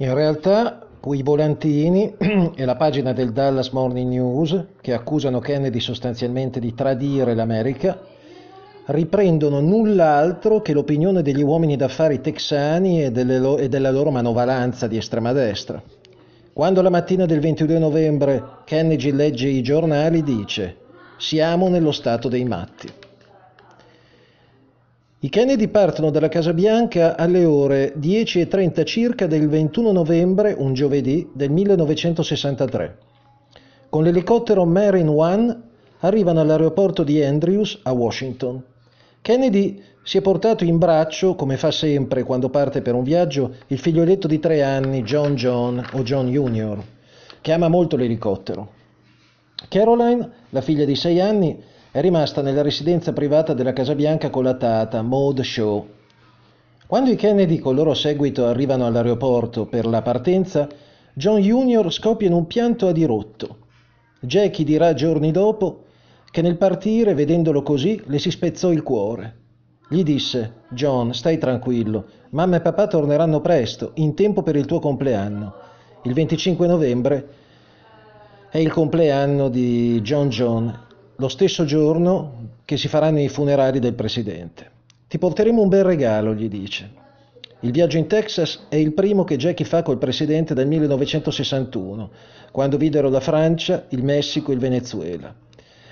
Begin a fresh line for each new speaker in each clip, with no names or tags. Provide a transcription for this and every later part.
In realtà quei volantini e la pagina del Dallas Morning News, che accusano Kennedy sostanzialmente di tradire l'America, riprendono null'altro che l'opinione degli uomini d'affari texani e, lo- e della loro manovalanza di estrema destra. Quando la mattina del 22 novembre Kennedy legge i giornali dice siamo nello stato dei matti. I Kennedy partono dalla Casa Bianca alle ore 10.30 circa del 21 novembre, un giovedì, del 1963. Con l'elicottero Marine One arrivano all'aeroporto di Andrews a Washington. Kennedy si è portato in braccio, come fa sempre quando parte per un viaggio, il figlioletto di tre anni, John John o John Jr., che ama molto l'elicottero. Caroline, la figlia di sei anni, è rimasta nella residenza privata della Casa Bianca con la tata, Maud Shaw. Quando i Kennedy col loro seguito arrivano all'aeroporto per la partenza, John Jr. scoppia in un pianto a dirotto. Jackie dirà giorni dopo che nel partire, vedendolo così, le si spezzò il cuore. Gli disse, John, stai tranquillo, mamma e papà torneranno presto, in tempo per il tuo compleanno. Il 25 novembre è il compleanno di John John, lo stesso giorno che si faranno i funerali del presidente. Ti porteremo un bel regalo, gli dice. Il viaggio in Texas è il primo che Jackie fa col presidente dal 1961, quando videro la Francia, il Messico e il Venezuela.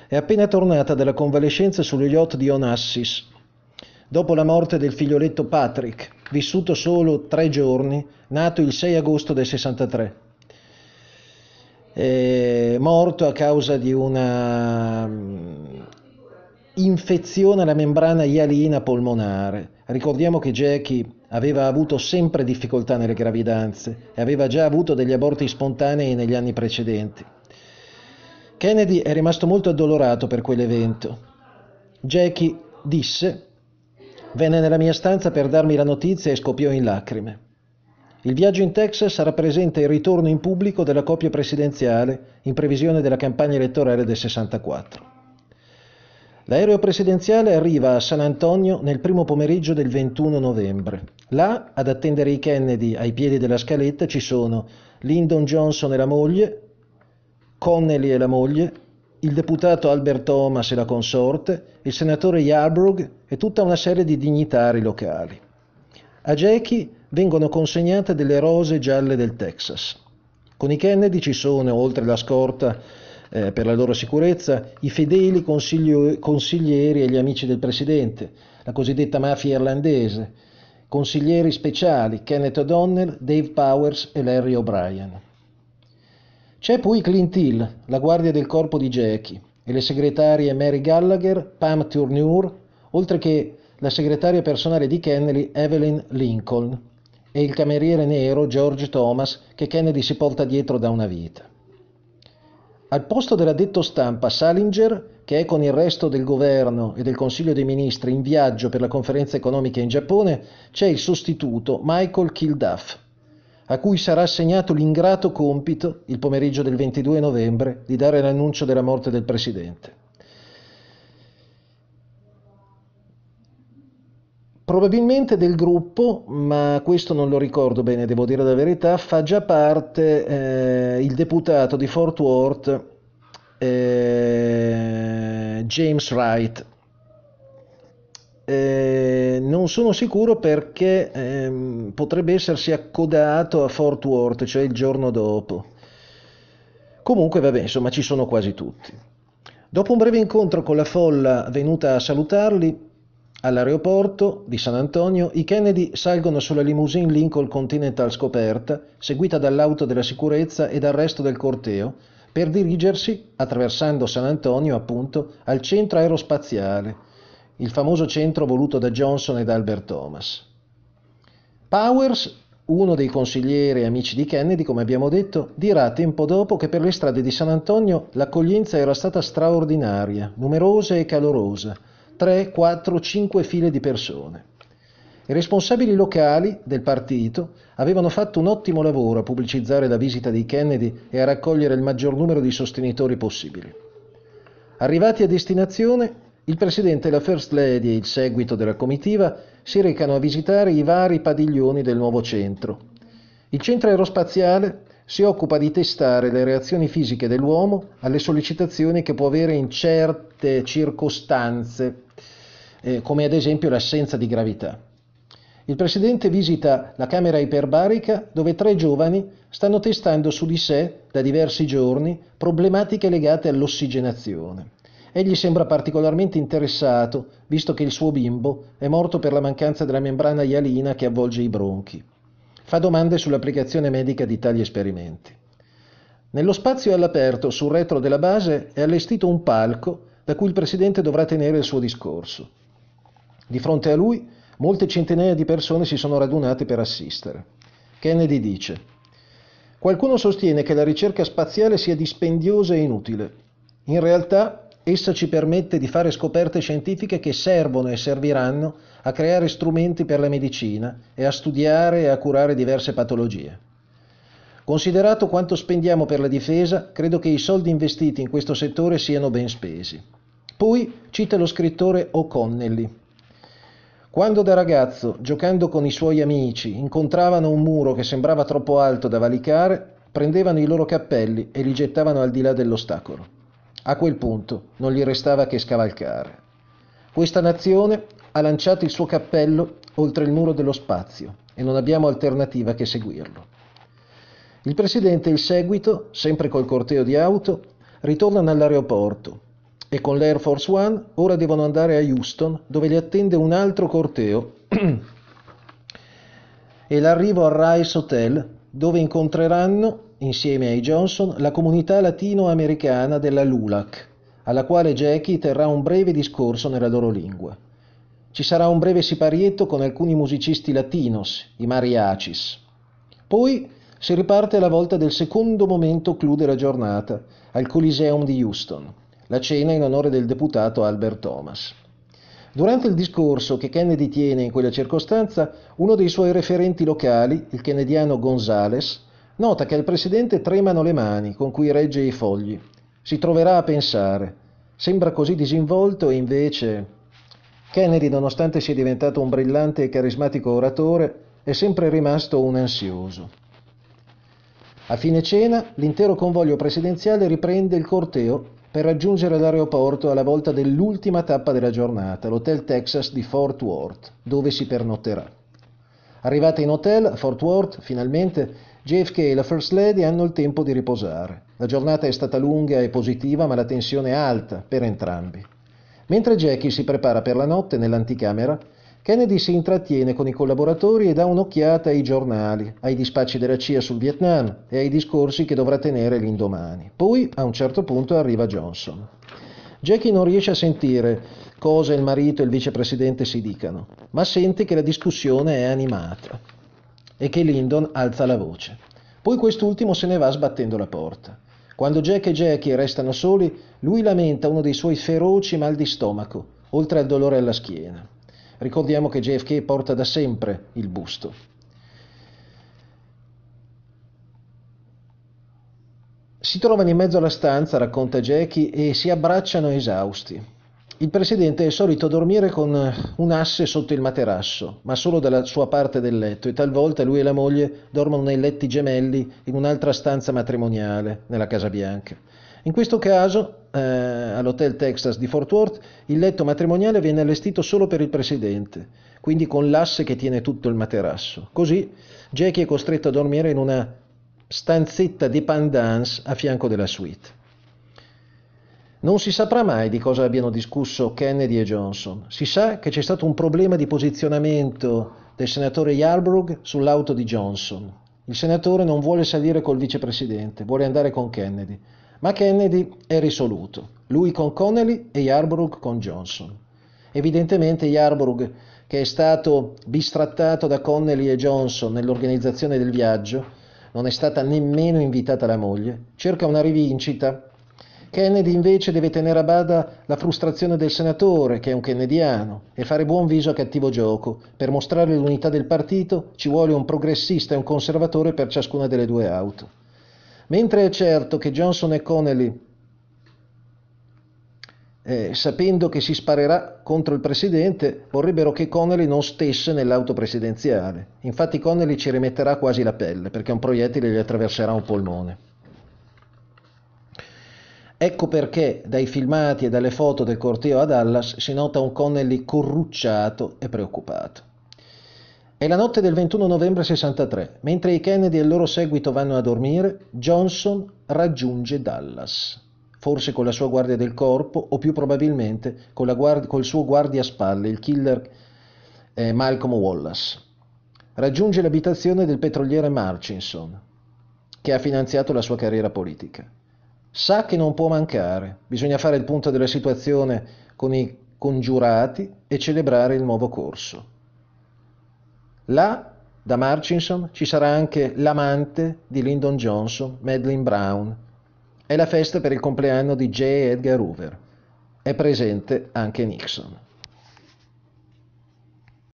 È appena tornata dalla convalescenza sullo yacht di Onassis, dopo la morte del figlioletto Patrick, vissuto solo tre giorni, nato il 6 agosto del 63 eh, morto a causa di una mm, infezione alla membrana ialina polmonare. Ricordiamo che Jackie aveva avuto sempre difficoltà nelle gravidanze e aveva già avuto degli aborti spontanei negli anni precedenti. Kennedy è rimasto molto addolorato per quell'evento. Jackie disse, venne nella mia stanza per darmi la notizia e scoppiò in lacrime. Il viaggio in Texas rappresenta il ritorno in pubblico della coppia presidenziale in previsione della campagna elettorale del 64. L'aereo presidenziale arriva a San Antonio nel primo pomeriggio del 21 novembre. Là, ad attendere i Kennedy ai piedi della scaletta, ci sono Lyndon Johnson e la moglie, Connelly e la moglie, il deputato Albert Thomas e la consorte, il senatore Yarbrough e tutta una serie di dignitari locali. A Jackie vengono consegnate delle rose gialle del Texas. Con i Kennedy ci sono, oltre la scorta eh, per la loro sicurezza, i fedeli consiglieri e gli amici del presidente, la cosiddetta mafia irlandese, consiglieri speciali Kenneth O'Donnell, Dave Powers e Larry O'Brien. C'è poi Clint Hill, la guardia del corpo di Jackie, e le segretarie Mary Gallagher, Pam Tourneur, oltre che la segretaria personale di Kennedy Evelyn Lincoln e il cameriere nero George Thomas che Kennedy si porta dietro da una vita. Al posto dell'addetto stampa Salinger, che è con il resto del governo e del Consiglio dei Ministri in viaggio per la conferenza economica in Giappone, c'è il sostituto Michael Kilduff, a cui sarà assegnato l'ingrato compito, il pomeriggio del 22 novembre, di dare l'annuncio della morte del Presidente. Probabilmente del gruppo, ma questo non lo ricordo bene, devo dire la verità, fa già parte eh, il deputato di Fort Worth, eh, James Wright. Eh, non sono sicuro perché ehm, potrebbe essersi accodato a Fort Worth, cioè il giorno dopo. Comunque, vabbè, insomma, ci sono quasi tutti. Dopo un breve incontro con la folla venuta a salutarli, All'aeroporto di San Antonio i Kennedy salgono sulla limousine Lincoln Continental scoperta, seguita dall'auto della sicurezza e dal resto del corteo, per dirigersi, attraversando San Antonio appunto, al centro aerospaziale, il famoso centro voluto da Johnson e da Albert Thomas. Powers, uno dei consiglieri e amici di Kennedy, come abbiamo detto, dirà tempo dopo che per le strade di San Antonio l'accoglienza era stata straordinaria, numerosa e calorosa 3, 4, 5 file di persone. I responsabili locali del partito avevano fatto un ottimo lavoro a pubblicizzare la visita di Kennedy e a raccogliere il maggior numero di sostenitori possibili. Arrivati a destinazione, il presidente, la First Lady e il seguito della comitiva si recano a visitare i vari padiglioni del nuovo centro. Il centro aerospaziale si occupa di testare le reazioni fisiche dell'uomo alle sollecitazioni che può avere in certe circostanze, eh, come ad esempio l'assenza di gravità. Il presidente visita la camera iperbarica dove tre giovani stanno testando su di sé da diversi giorni problematiche legate all'ossigenazione. Egli sembra particolarmente interessato, visto che il suo bimbo è morto per la mancanza della membrana ialina che avvolge i bronchi fa domande sull'applicazione medica di tali esperimenti. Nello spazio all'aperto, sul retro della base, è allestito un palco da cui il Presidente dovrà tenere il suo discorso. Di fronte a lui, molte centinaia di persone si sono radunate per assistere. Kennedy dice, qualcuno sostiene che la ricerca spaziale sia dispendiosa e inutile. In realtà Essa ci permette di fare scoperte scientifiche che servono e serviranno a creare strumenti per la medicina e a studiare e a curare diverse patologie. Considerato quanto spendiamo per la difesa, credo che i soldi investiti in questo settore siano ben spesi. Poi cita lo scrittore O'Connelly. Quando da ragazzo, giocando con i suoi amici, incontravano un muro che sembrava troppo alto da valicare, prendevano i loro cappelli e li gettavano al di là dell'ostacolo. A quel punto non gli restava che scavalcare. Questa nazione ha lanciato il suo cappello oltre il muro dello spazio e non abbiamo alternativa che seguirlo. Il presidente e il seguito, sempre col corteo di auto, ritornano all'aeroporto e con l'Air Force One ora devono andare a Houston dove li attende un altro corteo e l'arrivo al Rice Hotel dove incontreranno insieme ai Johnson, la comunità latinoamericana della LULAC, alla quale Jackie terrà un breve discorso nella loro lingua. Ci sarà un breve siparietto con alcuni musicisti latinos, i mariachis. Poi si riparte alla volta del secondo momento clou della giornata, al Coliseum di Houston, la cena in onore del deputato Albert Thomas. Durante il discorso che Kennedy tiene in quella circostanza, uno dei suoi referenti locali, il kennediano Gonzales, Nota che al presidente tremano le mani con cui regge i fogli. Si troverà a pensare. Sembra così disinvolto e invece... Kennedy, nonostante sia diventato un brillante e carismatico oratore, è sempre rimasto un ansioso. A fine cena, l'intero convoglio presidenziale riprende il corteo per raggiungere l'aeroporto alla volta dell'ultima tappa della giornata, l'Hotel Texas di Fort Worth, dove si pernotterà. Arrivata in hotel a Fort Worth, finalmente, JFK e la First Lady hanno il tempo di riposare. La giornata è stata lunga e positiva, ma la tensione è alta per entrambi. Mentre Jackie si prepara per la notte nell'anticamera, Kennedy si intrattiene con i collaboratori e dà un'occhiata ai giornali, ai dispacci della CIA sul Vietnam e ai discorsi che dovrà tenere l'indomani. Poi, a un certo punto, arriva Johnson. Jackie non riesce a sentire cosa il marito e il vicepresidente si dicano, ma sente che la discussione è animata e che Lyndon alza la voce. Poi quest'ultimo se ne va sbattendo la porta. Quando Jack e Jackie restano soli, lui lamenta uno dei suoi feroci mal di stomaco, oltre al dolore alla schiena. Ricordiamo che JFK porta da sempre il busto. Si trovano in mezzo alla stanza, racconta Jackie, e si abbracciano esausti. Il presidente è solito dormire con un asse sotto il materasso, ma solo dalla sua parte del letto, e talvolta lui e la moglie dormono nei letti gemelli in un'altra stanza matrimoniale nella Casa Bianca. In questo caso, eh, all'Hotel Texas di Fort Worth, il letto matrimoniale viene allestito solo per il presidente, quindi con l'asse che tiene tutto il materasso. Così Jackie è costretto a dormire in una stanzetta dépendance a fianco della suite. Non si saprà mai di cosa abbiano discusso Kennedy e Johnson. Si sa che c'è stato un problema di posizionamento del senatore Yarbrough sull'auto di Johnson. Il senatore non vuole salire col vicepresidente, vuole andare con Kennedy. Ma Kennedy è risoluto, lui con Connelly e Yarbrough con Johnson. Evidentemente Yarbrough, che è stato bistrattato da Connelly e Johnson nell'organizzazione del viaggio, non è stata nemmeno invitata la moglie, cerca una rivincita Kennedy invece deve tenere a bada la frustrazione del senatore, che è un kennediano, e fare buon viso a cattivo gioco. Per mostrare l'unità del partito ci vuole un progressista e un conservatore per ciascuna delle due auto. Mentre è certo che Johnson e Connelly eh, sapendo che si sparerà contro il presidente, vorrebbero che Connelly non stesse nell'auto presidenziale. Infatti Connelly ci rimetterà quasi la pelle, perché un proiettile gli attraverserà un polmone. Ecco perché dai filmati e dalle foto del corteo a Dallas si nota un Connelly corrucciato e preoccupato. È la notte del 21 novembre 63. Mentre i Kennedy e il loro seguito vanno a dormire, Johnson raggiunge Dallas, forse con la sua guardia del corpo o più probabilmente con guardia, col suo guardiaspalle, il killer eh, Malcolm Wallace. Raggiunge l'abitazione del petroliere Marchinson, che ha finanziato la sua carriera politica. Sa che non può mancare, bisogna fare il punto della situazione con i congiurati e celebrare il nuovo corso. Là, da Marchinson, ci sarà anche l'amante di Lyndon Johnson, Madeline Brown. È la festa per il compleanno di J. Edgar Hoover. È presente anche Nixon.